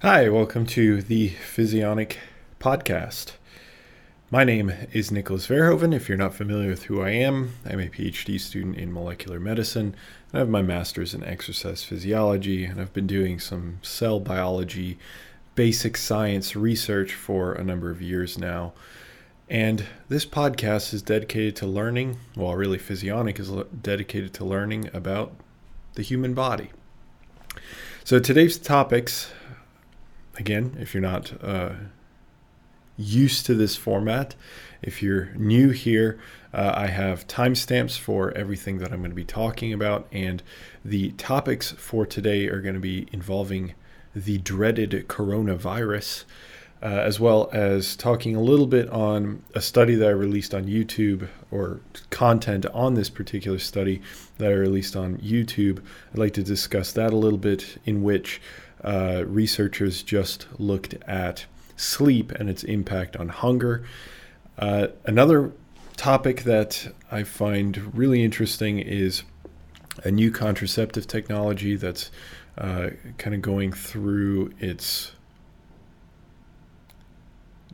Hi, welcome to the Physionic Podcast. My name is Nicholas Verhoeven. If you're not familiar with who I am, I'm a PhD student in molecular medicine. I have my master's in exercise physiology, and I've been doing some cell biology, basic science research for a number of years now. And this podcast is dedicated to learning, well, really, Physionic is dedicated to learning about the human body. So today's topics again, if you're not uh, used to this format, if you're new here, uh, I have timestamps for everything that I'm going to be talking about, and the topics for today are going to be involving the dreaded coronavirus, uh, as well as talking a little bit on a study that I released on YouTube or content on this particular study that I released on YouTube. I'd like to discuss that a little bit, in which uh, researchers just looked at sleep and its impact on hunger. Uh, another topic that I find really interesting is a new contraceptive technology that's uh, kind of going through its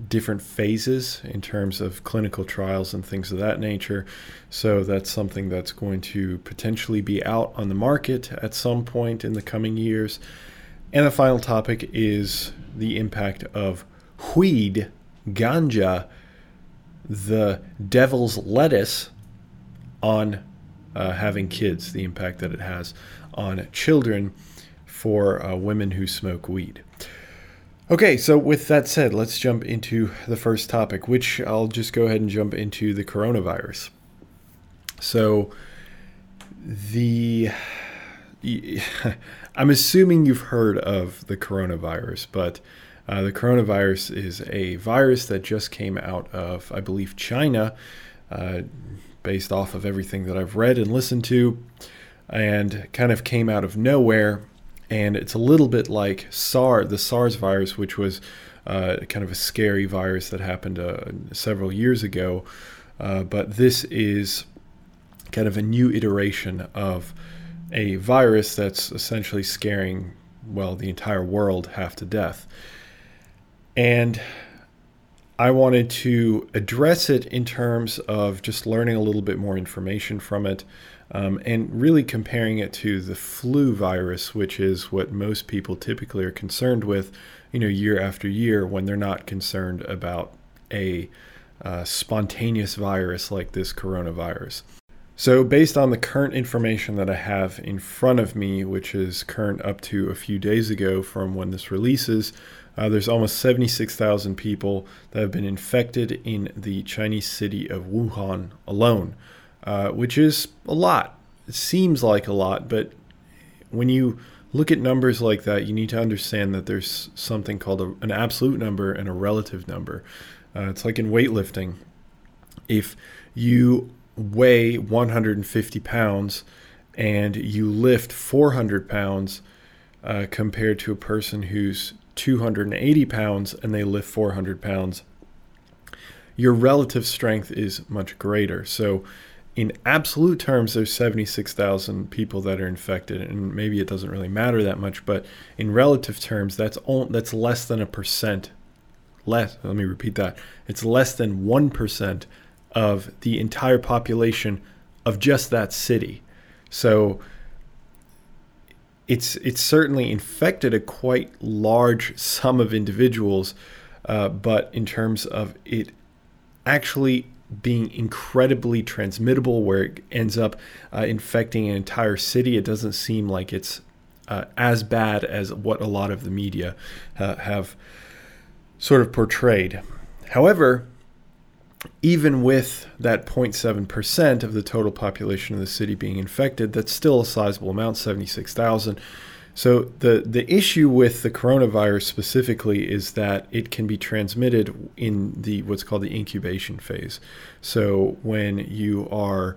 different phases in terms of clinical trials and things of that nature. So that's something that's going to potentially be out on the market at some point in the coming years. And the final topic is the impact of weed, ganja, the devil's lettuce on uh, having kids, the impact that it has on children for uh, women who smoke weed. Okay, so with that said, let's jump into the first topic, which I'll just go ahead and jump into the coronavirus. So, the I'm assuming you've heard of the coronavirus, but uh, the coronavirus is a virus that just came out of, I believe, China, uh, based off of everything that I've read and listened to, and kind of came out of nowhere. And it's a little bit like SARS, the SARS virus, which was uh, kind of a scary virus that happened uh, several years ago. Uh, but this is kind of a new iteration of a virus that's essentially scaring, well, the entire world half to death. And I wanted to address it in terms of just learning a little bit more information from it um, and really comparing it to the flu virus, which is what most people typically are concerned with, you know, year after year when they're not concerned about a uh, spontaneous virus like this coronavirus. So, based on the current information that I have in front of me, which is current up to a few days ago from when this releases, uh, there's almost 76,000 people that have been infected in the Chinese city of Wuhan alone, uh, which is a lot. It seems like a lot, but when you look at numbers like that, you need to understand that there's something called a, an absolute number and a relative number. Uh, it's like in weightlifting. If you weigh 150 pounds and you lift 400 pounds uh, compared to a person who's 280 pounds and they lift 400 pounds, your relative strength is much greater. So, in absolute terms, there's 76,000 people that are infected, and maybe it doesn't really matter that much. But in relative terms, that's all, that's less than a percent. Less. Let me repeat that. It's less than one percent of the entire population of just that city. So it's it's certainly infected a quite large sum of individuals, uh, but in terms of it actually being incredibly transmittable, where it ends up uh, infecting an entire city, it doesn't seem like it's uh, as bad as what a lot of the media uh, have sort of portrayed. However, even with that 0.7% of the total population of the city being infected, that's still a sizable amount, 76,000. So the the issue with the coronavirus specifically is that it can be transmitted in the what's called the incubation phase. So when you are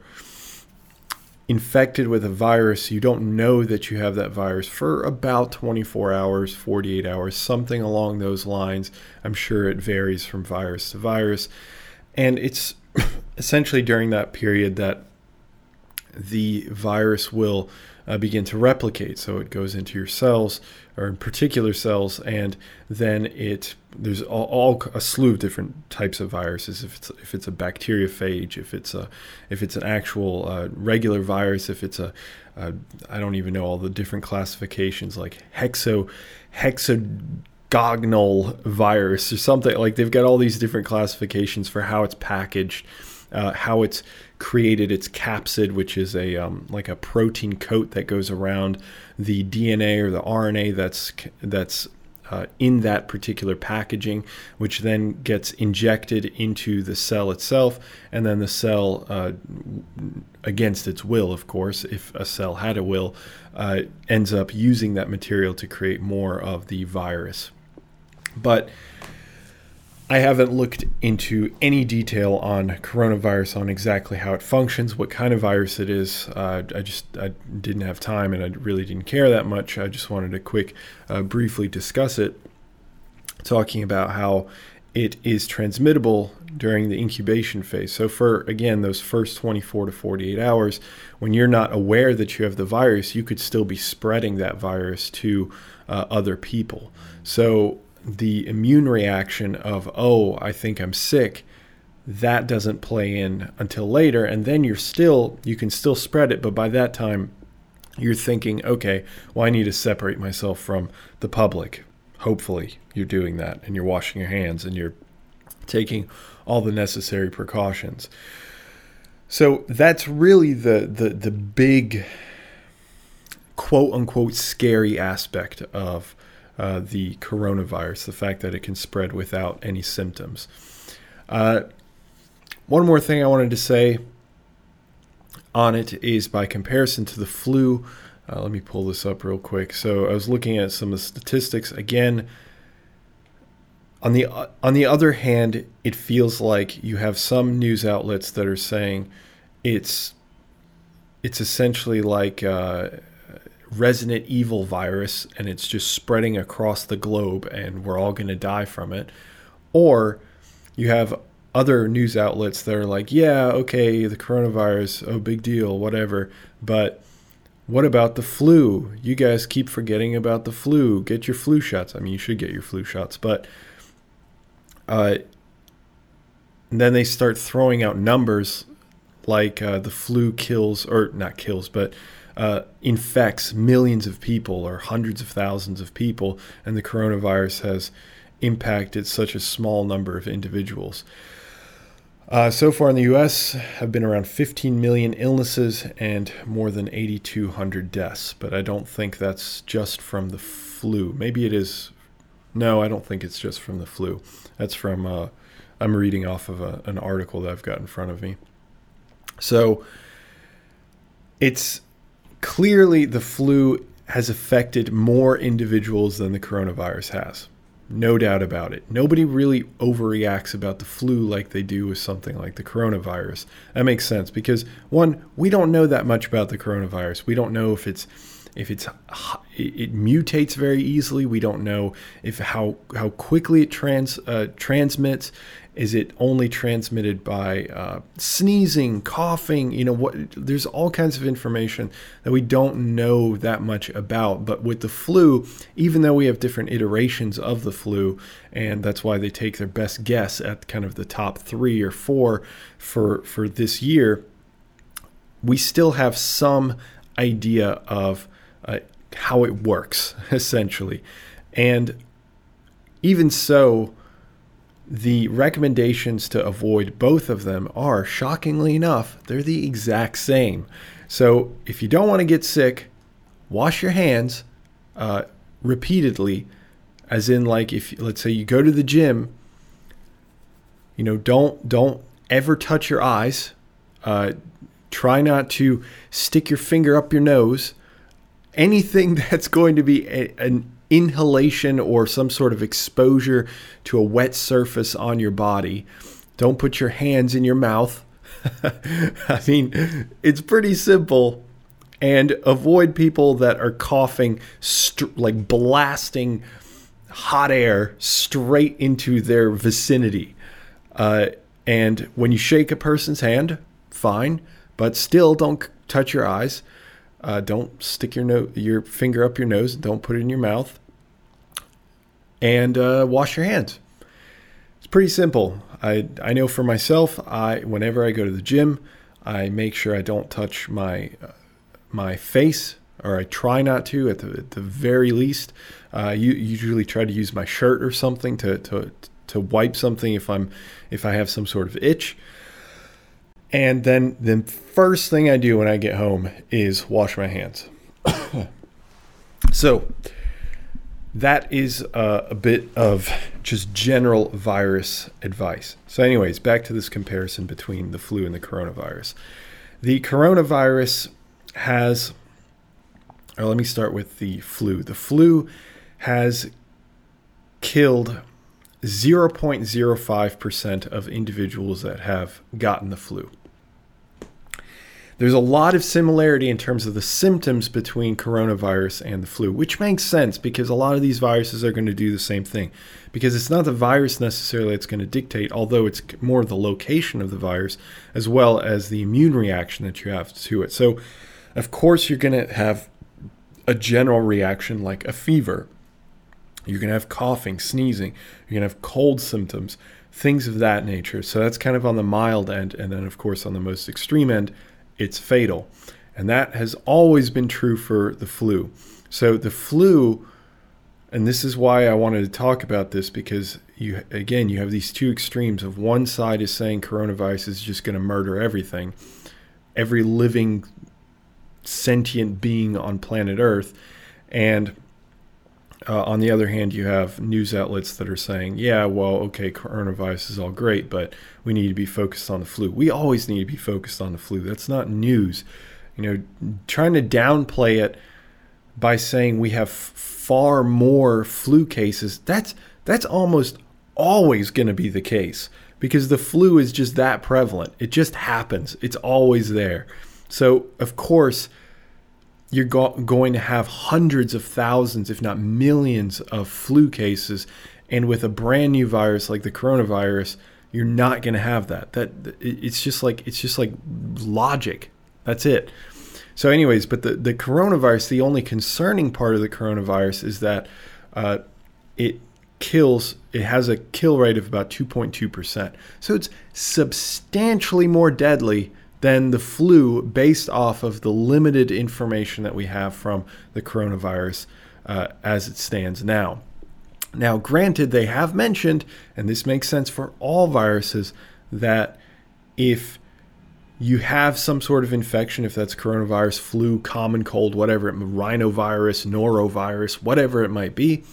infected with a virus, you don't know that you have that virus for about 24 hours, 48 hours, something along those lines. I'm sure it varies from virus to virus. And it's essentially during that period that the virus will uh, begin to replicate. So it goes into your cells, or in particular cells, and then it there's all, all, a slew of different types of viruses. If it's if it's a bacteriophage, if it's a if it's an actual uh, regular virus, if it's a uh, I don't even know all the different classifications like hexo hexagonal virus or something like they've got all these different classifications for how it's packaged, uh, how it's created its capsid, which is a um, like a protein coat that goes around the DNA or the RNA that's that's uh, in that particular packaging, which then gets injected into the cell itself, and then the cell, uh, against its will, of course, if a cell had a will, uh, ends up using that material to create more of the virus. But I haven't looked into any detail on coronavirus on exactly how it functions, what kind of virus it is. Uh, I just I didn't have time and I really didn't care that much. I just wanted to quick, uh, briefly discuss it, talking about how it is transmittable during the incubation phase. So for again those first 24 to 48 hours, when you're not aware that you have the virus, you could still be spreading that virus to uh, other people. So the immune reaction of, oh, I think I'm sick, that doesn't play in until later. And then you're still, you can still spread it, but by that time, you're thinking, okay, well, I need to separate myself from the public. Hopefully, you're doing that and you're washing your hands and you're taking all the necessary precautions. So that's really the the the big quote unquote scary aspect of uh, the coronavirus, the fact that it can spread without any symptoms. Uh, one more thing I wanted to say on it is by comparison to the flu. Uh, let me pull this up real quick. So I was looking at some of the statistics again. On the on the other hand, it feels like you have some news outlets that are saying it's it's essentially like uh, Resident Evil virus and it's just spreading across the globe and we're all going to die from it. Or you have other news outlets that are like, yeah, okay, the coronavirus, oh, big deal, whatever. But what about the flu? You guys keep forgetting about the flu. Get your flu shots. I mean, you should get your flu shots, but uh, then they start throwing out numbers like uh, the flu kills, or not kills, but uh, infects millions of people or hundreds of thousands of people, and the coronavirus has impacted such a small number of individuals. Uh, so far in the US, have been around 15 million illnesses and more than 8,200 deaths. But I don't think that's just from the flu. Maybe it is. No, I don't think it's just from the flu. That's from. Uh, I'm reading off of a, an article that I've got in front of me. So it's clearly the flu has affected more individuals than the coronavirus has. No doubt about it. Nobody really overreacts about the flu like they do with something like the coronavirus. That makes sense because one, we don't know that much about the coronavirus. We don't know if it's if it's it mutates very easily. We don't know if how how quickly it trans uh, transmits. Is it only transmitted by uh, sneezing, coughing? You know what? There's all kinds of information that we don't know that much about. But with the flu, even though we have different iterations of the flu, and that's why they take their best guess at kind of the top three or four for for this year, we still have some idea of how it works essentially, and even so the recommendations to avoid both of them are, shockingly enough, they're the exact same. So if you don't want to get sick, wash your hands uh, repeatedly, as in like if let's say you go to the gym, you know don't don't ever touch your eyes. Uh, try not to stick your finger up your nose. Anything that's going to be a, an inhalation or some sort of exposure to a wet surface on your body. Don't put your hands in your mouth. I mean, it's pretty simple. And avoid people that are coughing, st- like blasting hot air straight into their vicinity. Uh, and when you shake a person's hand, fine, but still don't touch your eyes. Uh, don't stick your no- your finger up your nose. Don't put it in your mouth. and uh, wash your hands. It's pretty simple. I, I know for myself, I whenever I go to the gym, I make sure I don't touch my uh, my face, or I try not to at the, at the very least. Uh, I usually try to use my shirt or something to, to to wipe something if I'm if I have some sort of itch. And then the first thing I do when I get home is wash my hands. so that is uh, a bit of just general virus advice. So, anyways, back to this comparison between the flu and the coronavirus. The coronavirus has, or let me start with the flu. The flu has killed 0.05% of individuals that have gotten the flu. There's a lot of similarity in terms of the symptoms between coronavirus and the flu, which makes sense because a lot of these viruses are going to do the same thing. Because it's not the virus necessarily that's going to dictate, although it's more the location of the virus as well as the immune reaction that you have to it. So, of course, you're going to have a general reaction like a fever. You're going to have coughing, sneezing. You're going to have cold symptoms, things of that nature. So that's kind of on the mild end. And then, of course, on the most extreme end, it's fatal. And that has always been true for the flu. So the flu, and this is why I wanted to talk about this because you again you have these two extremes of one side is saying coronavirus is just going to murder everything, every living sentient being on planet Earth, and uh, on the other hand, you have news outlets that are saying, yeah, well, okay, coronavirus is all great, but we need to be focused on the flu. We always need to be focused on the flu. That's not news. You know, trying to downplay it by saying we have far more flu cases, that's that's almost always going to be the case because the flu is just that prevalent. It just happens. It's always there. So, of course, you're go- going to have hundreds of thousands, if not millions, of flu cases. And with a brand new virus like the coronavirus, you're not going to have that. That it's just like it's just like logic. That's it. So, anyways, but the the coronavirus, the only concerning part of the coronavirus is that uh, it kills. It has a kill rate of about 2.2 percent. So it's substantially more deadly than the flu based off of the limited information that we have from the coronavirus uh, as it stands now. Now, granted, they have mentioned, and this makes sense for all viruses, that if you have some sort of infection, if that's coronavirus, flu, common cold, whatever, rhinovirus, norovirus, whatever it might be,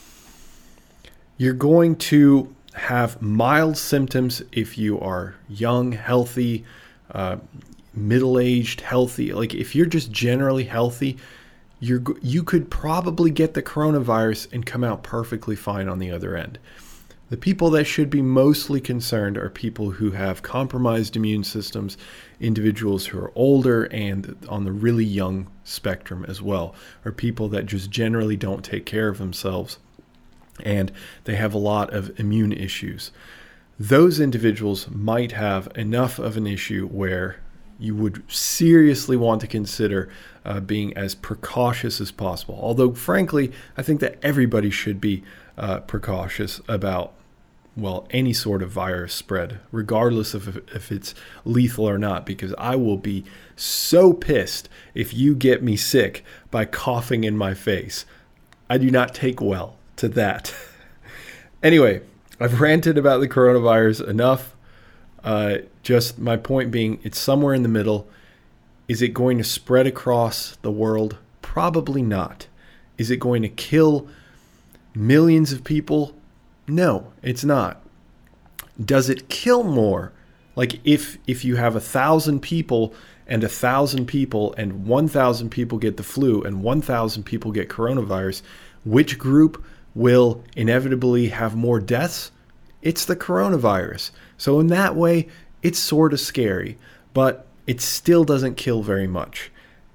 you're going to have mild symptoms if you are young, healthy, uh, middle-aged, healthy, like if you're just generally healthy, you're you could probably get the coronavirus and come out perfectly fine on the other end. The people that should be mostly concerned are people who have compromised immune systems, individuals who are older and on the really young spectrum as well, or people that just generally don't take care of themselves and they have a lot of immune issues. Those individuals might have enough of an issue where you would seriously want to consider uh, being as precautious as possible. Although, frankly, I think that everybody should be uh, precautious about, well, any sort of virus spread, regardless of if, if it's lethal or not, because I will be so pissed if you get me sick by coughing in my face. I do not take well to that. anyway, I've ranted about the coronavirus enough. Uh, just my point being, it's somewhere in the middle. Is it going to spread across the world? Probably not. Is it going to kill millions of people? No, it's not. Does it kill more? Like if if you have a thousand people and a thousand people and one thousand people get the flu and one thousand people get coronavirus, which group will inevitably have more deaths? It's the coronavirus. So, in that way, it's sort of scary, but it still doesn't kill very much.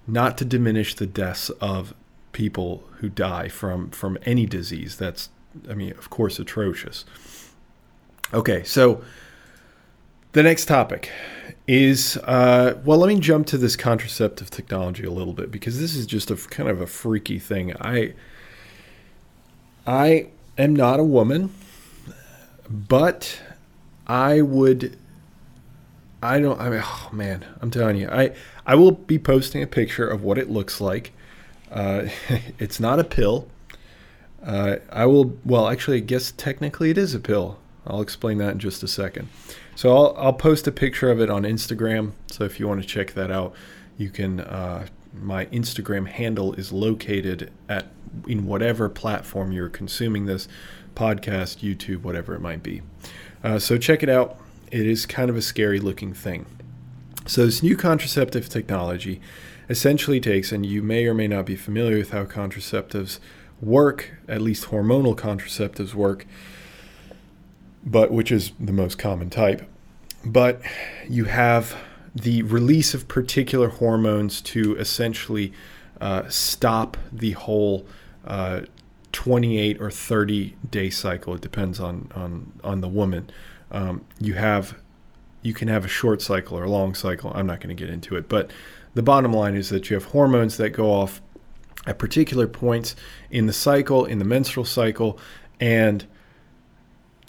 Not to diminish the deaths of people who die from, from any disease. That's, I mean, of course, atrocious. Okay, so the next topic is uh, well, let me jump to this contraceptive technology a little bit because this is just a kind of a freaky thing. I I am not a woman, but I would. I don't. I mean, oh man, I'm telling you, I I will be posting a picture of what it looks like. Uh, it's not a pill. Uh, I will. Well, actually, I guess technically it is a pill. I'll explain that in just a second. So I'll I'll post a picture of it on Instagram. So if you want to check that out, you can. Uh, my Instagram handle is located at in whatever platform you're consuming this podcast, YouTube, whatever it might be. Uh, so check it out. It is kind of a scary looking thing. So this new contraceptive technology essentially takes, and you may or may not be familiar with how contraceptives work, at least hormonal contraceptives work, but which is the most common type. But you have the release of particular hormones to essentially uh, stop the whole uh, 28 or 30 day cycle. It depends on on on the woman. Um, you have you can have a short cycle or a long cycle. I'm not going to get into it, but the bottom line is that you have hormones that go off at particular points in the cycle, in the menstrual cycle, and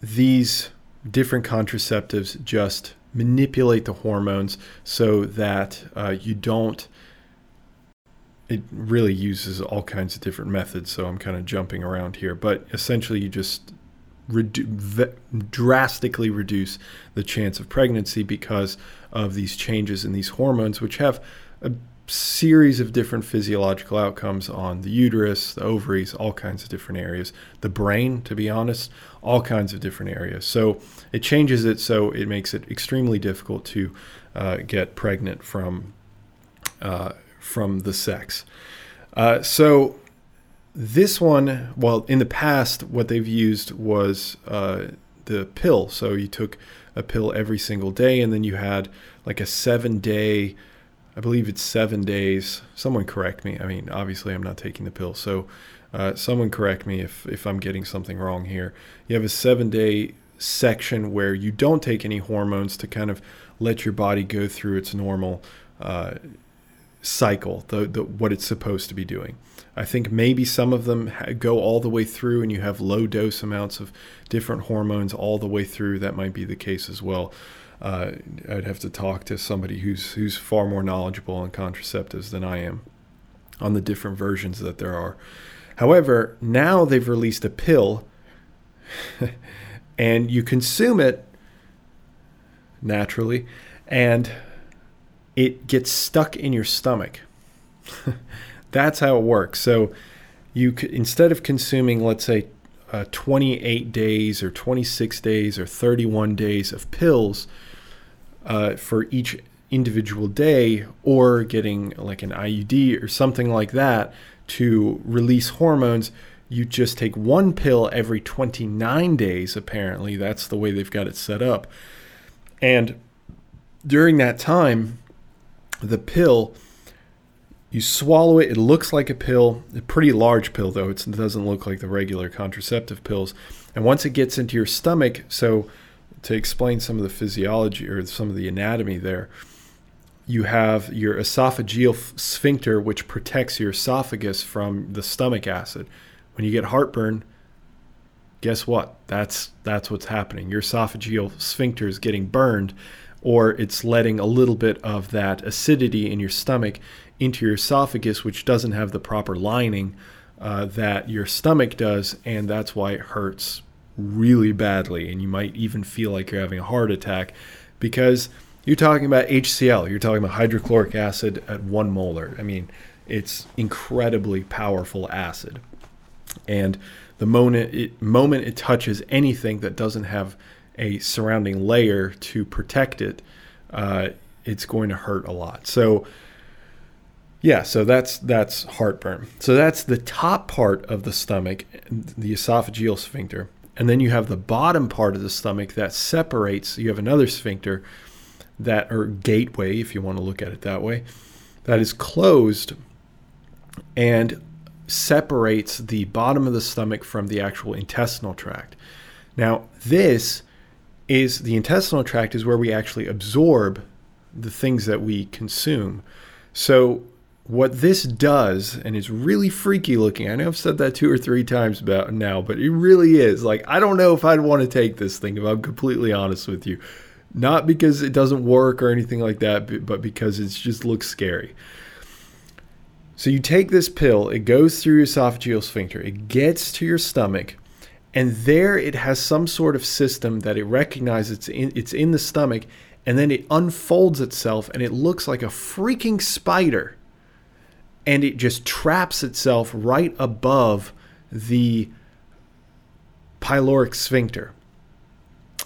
these different contraceptives just manipulate the hormones so that uh, you don't. It really uses all kinds of different methods, so I'm kind of jumping around here. But essentially, you just redu- v- drastically reduce the chance of pregnancy because of these changes in these hormones, which have a series of different physiological outcomes on the uterus, the ovaries, all kinds of different areas, the brain, to be honest, all kinds of different areas. So it changes it so it makes it extremely difficult to uh, get pregnant from uh, from the sex. Uh, so this one, well, in the past, what they've used was uh, the pill. So you took a pill every single day, and then you had like a seven day I believe it's seven days. Someone correct me. I mean, obviously, I'm not taking the pill, so uh, someone correct me if if I'm getting something wrong here. You have a seven day section where you don't take any hormones to kind of let your body go through its normal uh, cycle, the, the what it's supposed to be doing. I think maybe some of them go all the way through, and you have low dose amounts of different hormones all the way through. That might be the case as well uh, I'd have to talk to somebody who's who's far more knowledgeable on contraceptives than I am on the different versions that there are. However, now they've released a pill and you consume it naturally and it gets stuck in your stomach. That's how it works. So you instead of consuming let's say uh, 28 days or 26 days or 31 days of pills, uh, for each individual day or getting like an IUD or something like that to release hormones. You just take one pill every 29 days, apparently. That's the way they've got it set up. And during that time, the pill, you swallow it. It looks like a pill, a pretty large pill, though. It doesn't look like the regular contraceptive pills. And once it gets into your stomach, so to explain some of the physiology or some of the anatomy there, you have your esophageal sphincter, which protects your esophagus from the stomach acid. When you get heartburn, guess what? That's that's what's happening. Your esophageal sphincter is getting burned, or it's letting a little bit of that acidity in your stomach into your esophagus, which doesn't have the proper lining uh, that your stomach does, and that's why it hurts really badly, and you might even feel like you're having a heart attack because you're talking about HCl, you're talking about hydrochloric acid at one molar. I mean, it's incredibly powerful acid. And the moment it, moment it touches anything that doesn't have a surrounding layer to protect it, uh, it's going to hurt a lot. So, yeah, so that's that's heartburn. So that's the top part of the stomach, the esophageal sphincter. And then you have the bottom part of the stomach that separates. You have another sphincter that, or gateway, if you want to look at it that way, that is closed and separates the bottom of the stomach from the actual intestinal tract. Now, this is the intestinal tract is where we actually absorb the things that we consume. So what this does, and it's really freaky looking. I know I've said that two or three times about now, but it really is. Like, I don't know if I'd want to take this thing, if I'm completely honest with you. Not because it doesn't work or anything like that, but because it just looks scary. So you take this pill, it goes through your esophageal sphincter, it gets to your stomach, and there it has some sort of system that it recognizes it's in, it's in the stomach, and then it unfolds itself and it looks like a freaking spider and it just traps itself right above the pyloric sphincter.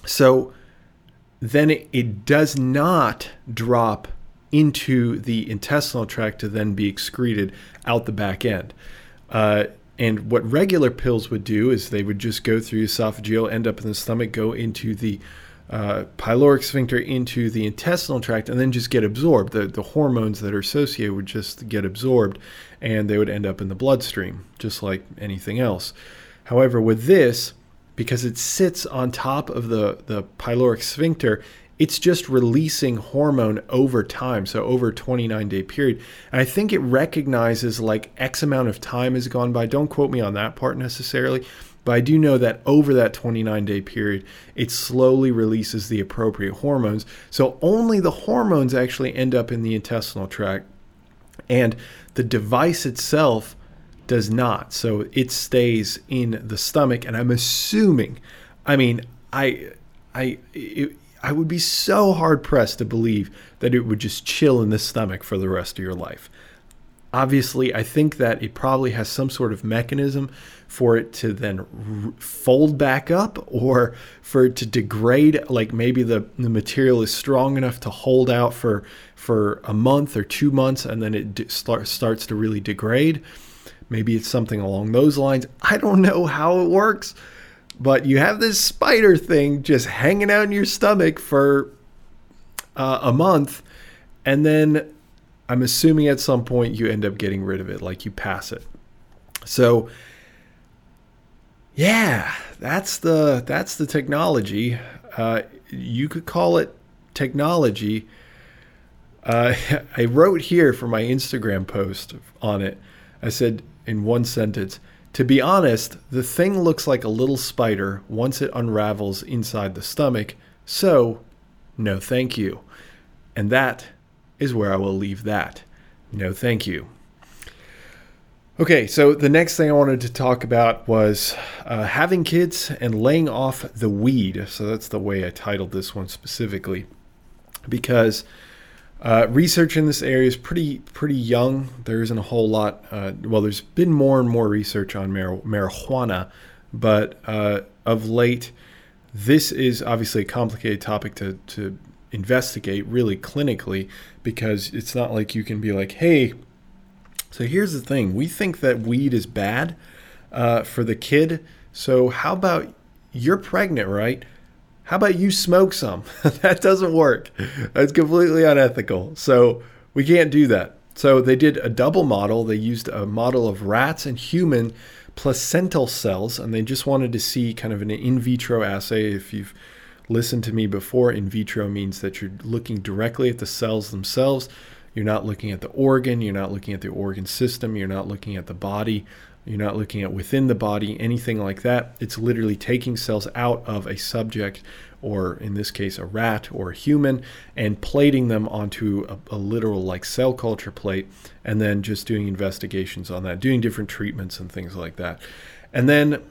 So then it, it, does not drop into the intestinal tract to then be excreted out the back end. Uh, and what regular pills would do is they would just go through esophageal, end up in the stomach, go into the uh, pyloric sphincter into the intestinal tract and then just get absorbed. The, the hormones that are associated would just get absorbed and they would end up in the bloodstream, just like anything else. However, with this, because it sits on top of the, the pyloric sphincter, it's just releasing hormone over time, so over a 29 day period. And I think it recognizes like X amount of time has gone by. Don't quote me on that part necessarily, but I do know that over that 29 day period, it slowly releases the appropriate hormones. So only the hormones actually end up in the intestinal tract. And the device itself does not. So it stays in the stomach. And I'm assuming, I mean, I, I, it, I would be so hard pressed to believe that it would just chill in the stomach for the rest of your life. Obviously, I think that it probably has some sort of mechanism for it to then fold back up or for it to degrade like maybe the, the material is strong enough to hold out for for a month or two months and then it start, starts to really degrade maybe it's something along those lines i don't know how it works but you have this spider thing just hanging out in your stomach for uh, a month and then i'm assuming at some point you end up getting rid of it like you pass it so yeah, that's the that's the technology. Uh, you could call it technology. Uh, I wrote here for my Instagram post on it. I said in one sentence, to be honest, the thing looks like a little spider once it unravels inside the stomach. So, no, thank you. And that is where I will leave that. No, thank you. Okay, so the next thing I wanted to talk about was uh, having kids and laying off the weed. So that's the way I titled this one specifically, because uh, research in this area is pretty pretty young. There isn't a whole lot. Uh, well, there's been more and more research on mar- marijuana, but uh, of late, this is obviously a complicated topic to to investigate really clinically because it's not like you can be like, hey so here's the thing we think that weed is bad uh, for the kid. So how about you're pregnant, right? How about you smoke some? that doesn't work. That's completely unethical. So we can't do that. So they did a double model. They used a model of rats and human placental cells, and they just wanted to see kind of an in vitro assay. If you've listened to me before, in vitro means that you're looking directly at the cells themselves. You're not looking at the organ, you're not looking at the organ system, you're not looking at the body, you're not looking at within the body, anything like that. It's literally taking cells out of a subject, or in this case, a rat or a human, and plating them onto a, a literal like cell culture plate, and then just doing investigations on that, doing different treatments and things like that. And then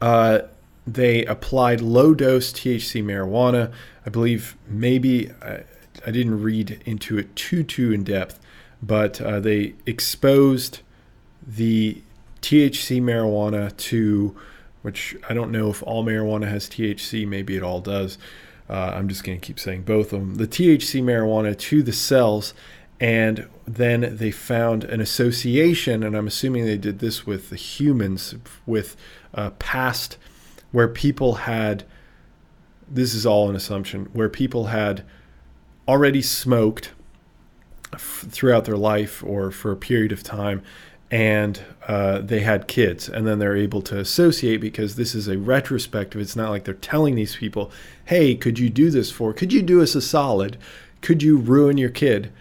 uh, they applied low dose THC marijuana. I believe maybe. Uh, I didn't read into it too too in depth, but uh, they exposed the THC marijuana to, which I don't know if all marijuana has THC. Maybe it all does. Uh, I'm just going to keep saying both of them. The THC marijuana to the cells, and then they found an association, and I'm assuming they did this with the humans, with uh, past where people had. This is all an assumption where people had already smoked f- throughout their life or for a period of time and uh, they had kids and then they're able to associate because this is a retrospective. It's not like they're telling these people hey could you do this for could you do us a solid? Could you ruin your kid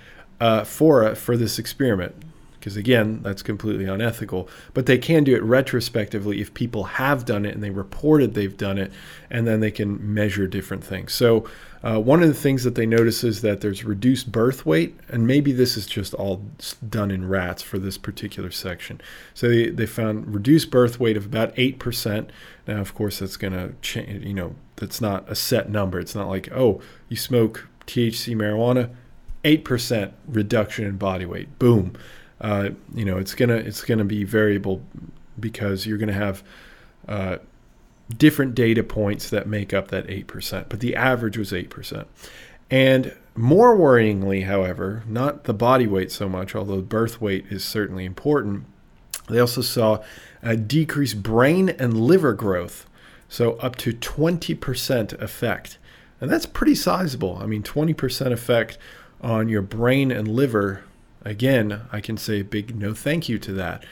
uh, for for this experiment because again that's completely unethical. But they can do it retrospectively if people have done it and they reported they've done it and then they can measure different things. So uh, one of the things that they notice is that there's reduced birth weight and maybe this is just all done in rats for this particular section. So they, they found reduced birth weight of about 8% now of course that's going to change you know that's not a set number. It's not like oh you smoke thc marijuana 8% reduction in body weight. Boom uh, you know it's gonna it's gonna be variable because you're gonna have uh, different data points that make up that 8%, but the average was 8%. And more worryingly, however, not the body weight so much, although birth weight is certainly important, they also saw a decreased brain and liver growth, so up to 20% effect. And that's pretty sizable. I mean, 20% effect on your brain and liver Again, I can say a big no thank you to that.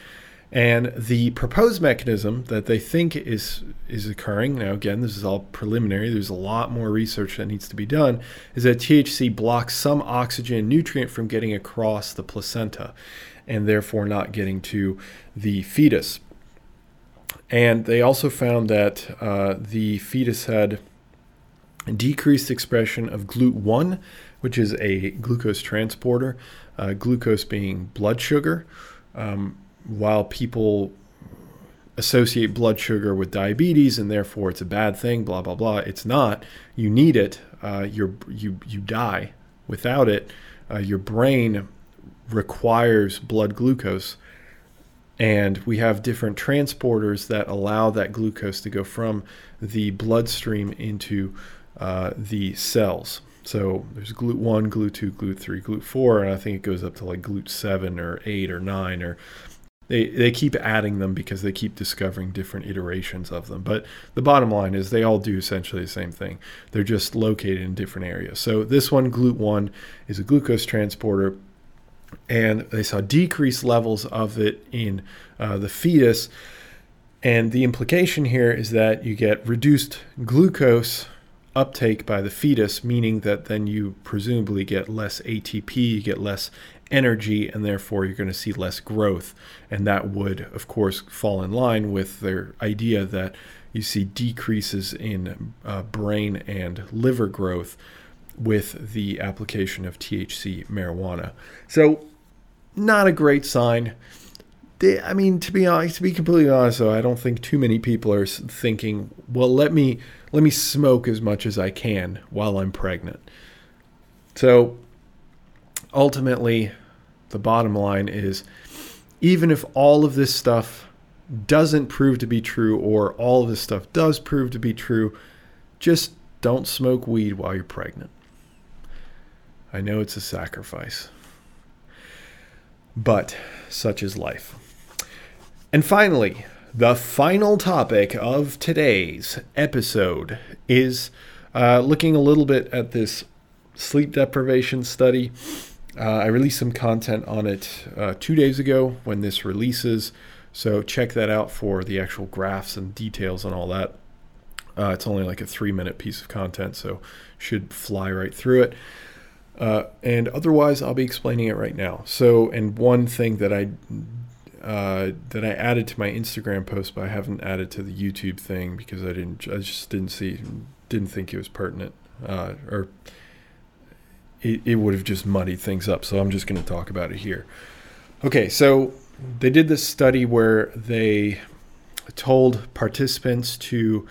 And the proposed mechanism that they think is is occurring now, again, this is all preliminary. There's a lot more research that needs to be done. Is that THC blocks some oxygen nutrient from getting across the placenta, and therefore not getting to the fetus. And they also found that uh, the fetus had decreased expression of GLUT1, which is a glucose transporter uh, glucose being blood sugar. Um, while people associate blood sugar with diabetes and therefore it's a bad thing, blah blah blah. It's not. You need it. Uh, you you die without it. Uh, your brain requires blood glucose, and we have different transporters that allow that glucose to go from the bloodstream into uh, the cells. So there's GLUT 1, GLUT 2, GLUT 3, GLUT 4, and I think it goes up to like GLUT 7 or 8 or 9 or they, they keep adding them because they keep discovering different iterations of them. But the bottom line is they all do essentially the same thing. They're just located in different areas. So this one, GLUT 1, is a glucose transporter, and they saw decreased levels of it in uh, the fetus. And the implication here is that you get reduced glucose uptake by the fetus, meaning that then you presumably get less ATP, you get less energy, and therefore you're going to see less growth. And that would, of course, fall in line with their idea that you see decreases in uh, brain and liver growth with the application of THC marijuana. So, not a great sign. I mean, to be honest, to be completely honest, though, I don't think too many people are thinking, "Well, let me let me smoke as much as I can while I'm pregnant. So ultimately, the bottom line is even if all of this stuff doesn't prove to be true or all of this stuff does prove to be true, just don't smoke weed while you're pregnant. I know it's a sacrifice, but such is life. And finally, the final topic of today's episode is uh, looking a little bit at this sleep deprivation study. Uh, I released some content on it uh, two days ago when this releases, so check that out for the actual graphs and details and all that. Uh, it's only like a three minute piece of content, so should fly right through it. Uh, and otherwise, I'll be explaining it right now. So, and one thing that I uh, that I added to my Instagram post, but I haven't added to the YouTube thing because I didn't. I just didn't see, didn't think it was pertinent, uh, or it, it would have just muddied things up. So I'm just going to talk about it here. Okay, so they did this study where they told participants to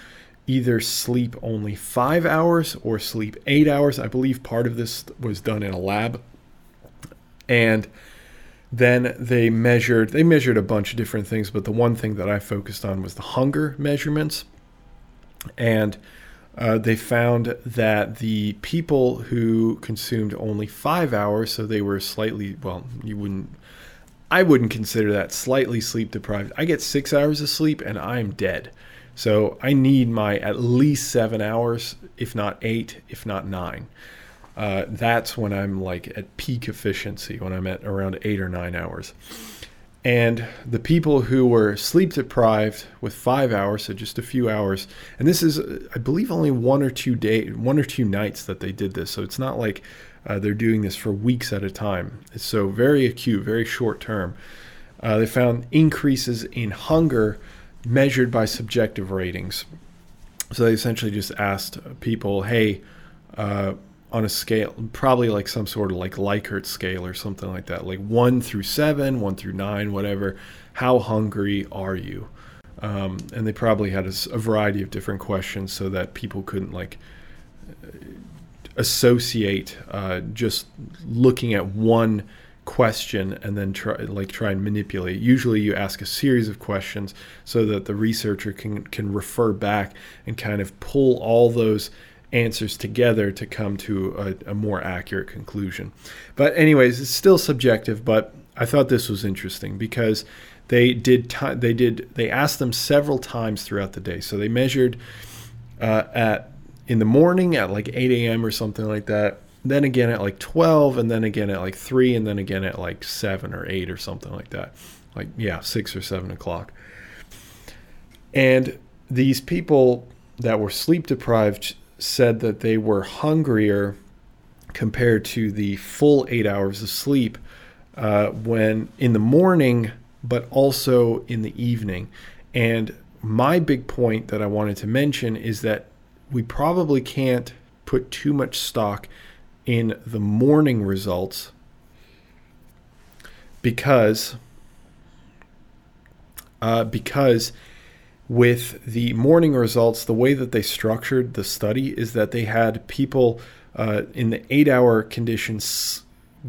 either sleep only five hours or sleep eight hours. I believe part of this was done in a lab, and then they measured they measured a bunch of different things, but the one thing that I focused on was the hunger measurements. And uh, they found that the people who consumed only five hours, so they were slightly well, you wouldn't I wouldn't consider that slightly sleep deprived. I get six hours of sleep and I'm dead. So I need my at least seven hours, if not eight, if not nine uh, that's when I'm like at peak efficiency, when I'm at around eight or nine hours. And the people who were sleep deprived with five hours, so just a few hours, and this is, I believe, only one or two day, one or two nights that they did this. So it's not like Uh, they're doing this for weeks at a time. It's so very acute, very short term. Uh, they found increases in hunger measured by subjective ratings. So they essentially just asked people, hey, uh, on a scale, probably like some sort of like Likert scale or something like that, like one through seven, one through nine, whatever. How hungry are you? Um, and they probably had a, a, variety of different questions so that people couldn't like associate uh, just looking at one question and then try like try and manipulate. Usually you ask a series of questions so that the researcher can can refer back and kind of pull all those answers together to come to a, a more accurate conclusion. But anyways, it's still subjective, but I thought this was interesting because they did t- they did they asked them several times throughout the day. So they measured uh, at in the morning at like 8 a.m. or something like that then again at like 12 and then again at like 3 and then again at like 7 or 8 or something like that like yeah 6 or 7 o'clock and these people that were sleep deprived said that they were hungrier compared to the full eight hours of sleep uh, when in the morning but also in the evening. And my big point that i wanted to mention is that we probably can't put too much stock in the morning results because uh, because with the morning results, the way that they structured the study is that they had people uh, in the eight hour conditions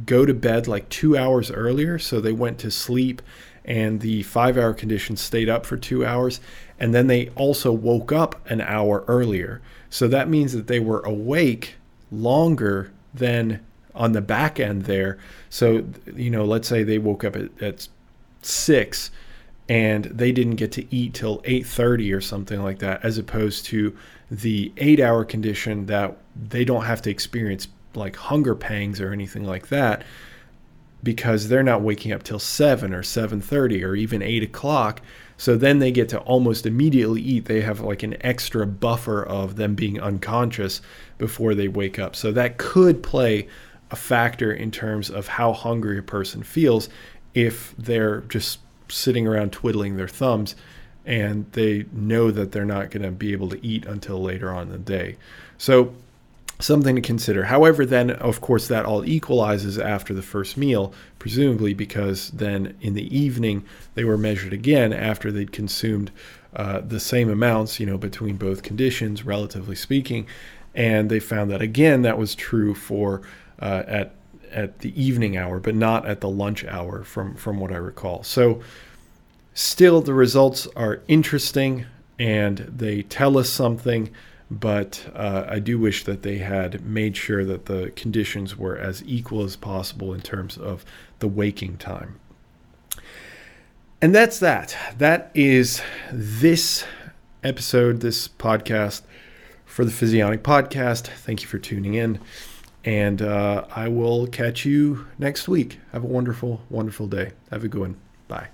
go to bed like two hours earlier. So they went to sleep, and the five hour condition stayed up for two hours. And then they also woke up an hour earlier. So that means that they were awake longer than on the back end there. So, you know, let's say they woke up at, at six and they didn't get to eat till 8.30 or something like that as opposed to the eight hour condition that they don't have to experience like hunger pangs or anything like that because they're not waking up till 7 or 7.30 or even 8 o'clock so then they get to almost immediately eat. They have like an extra buffer of them being unconscious before they wake up. So that could play a factor in terms of how hungry a person feels if they're just sitting around twiddling their thumbs and they know that they're not going to be able to eat until later on in the day. So something to consider. However, then of course that all equalizes after the first meal, presumably because then in the evening they were measured again after they'd consumed uh, the same amounts, you know, between both conditions, relatively speaking, and they found that again that was true for uh, at at the evening hour, but not at the lunch hour, from from what I recall. So, still the results are interesting and they tell us something but uh, I do wish that they had made sure that the conditions were as equal as possible in terms of the waking time. And that's that. That is this episode, this podcast for the Physionic Podcast. Thank you for tuning in. And uh, I will catch you next week. Have a wonderful, wonderful day. Have a good one. Bye.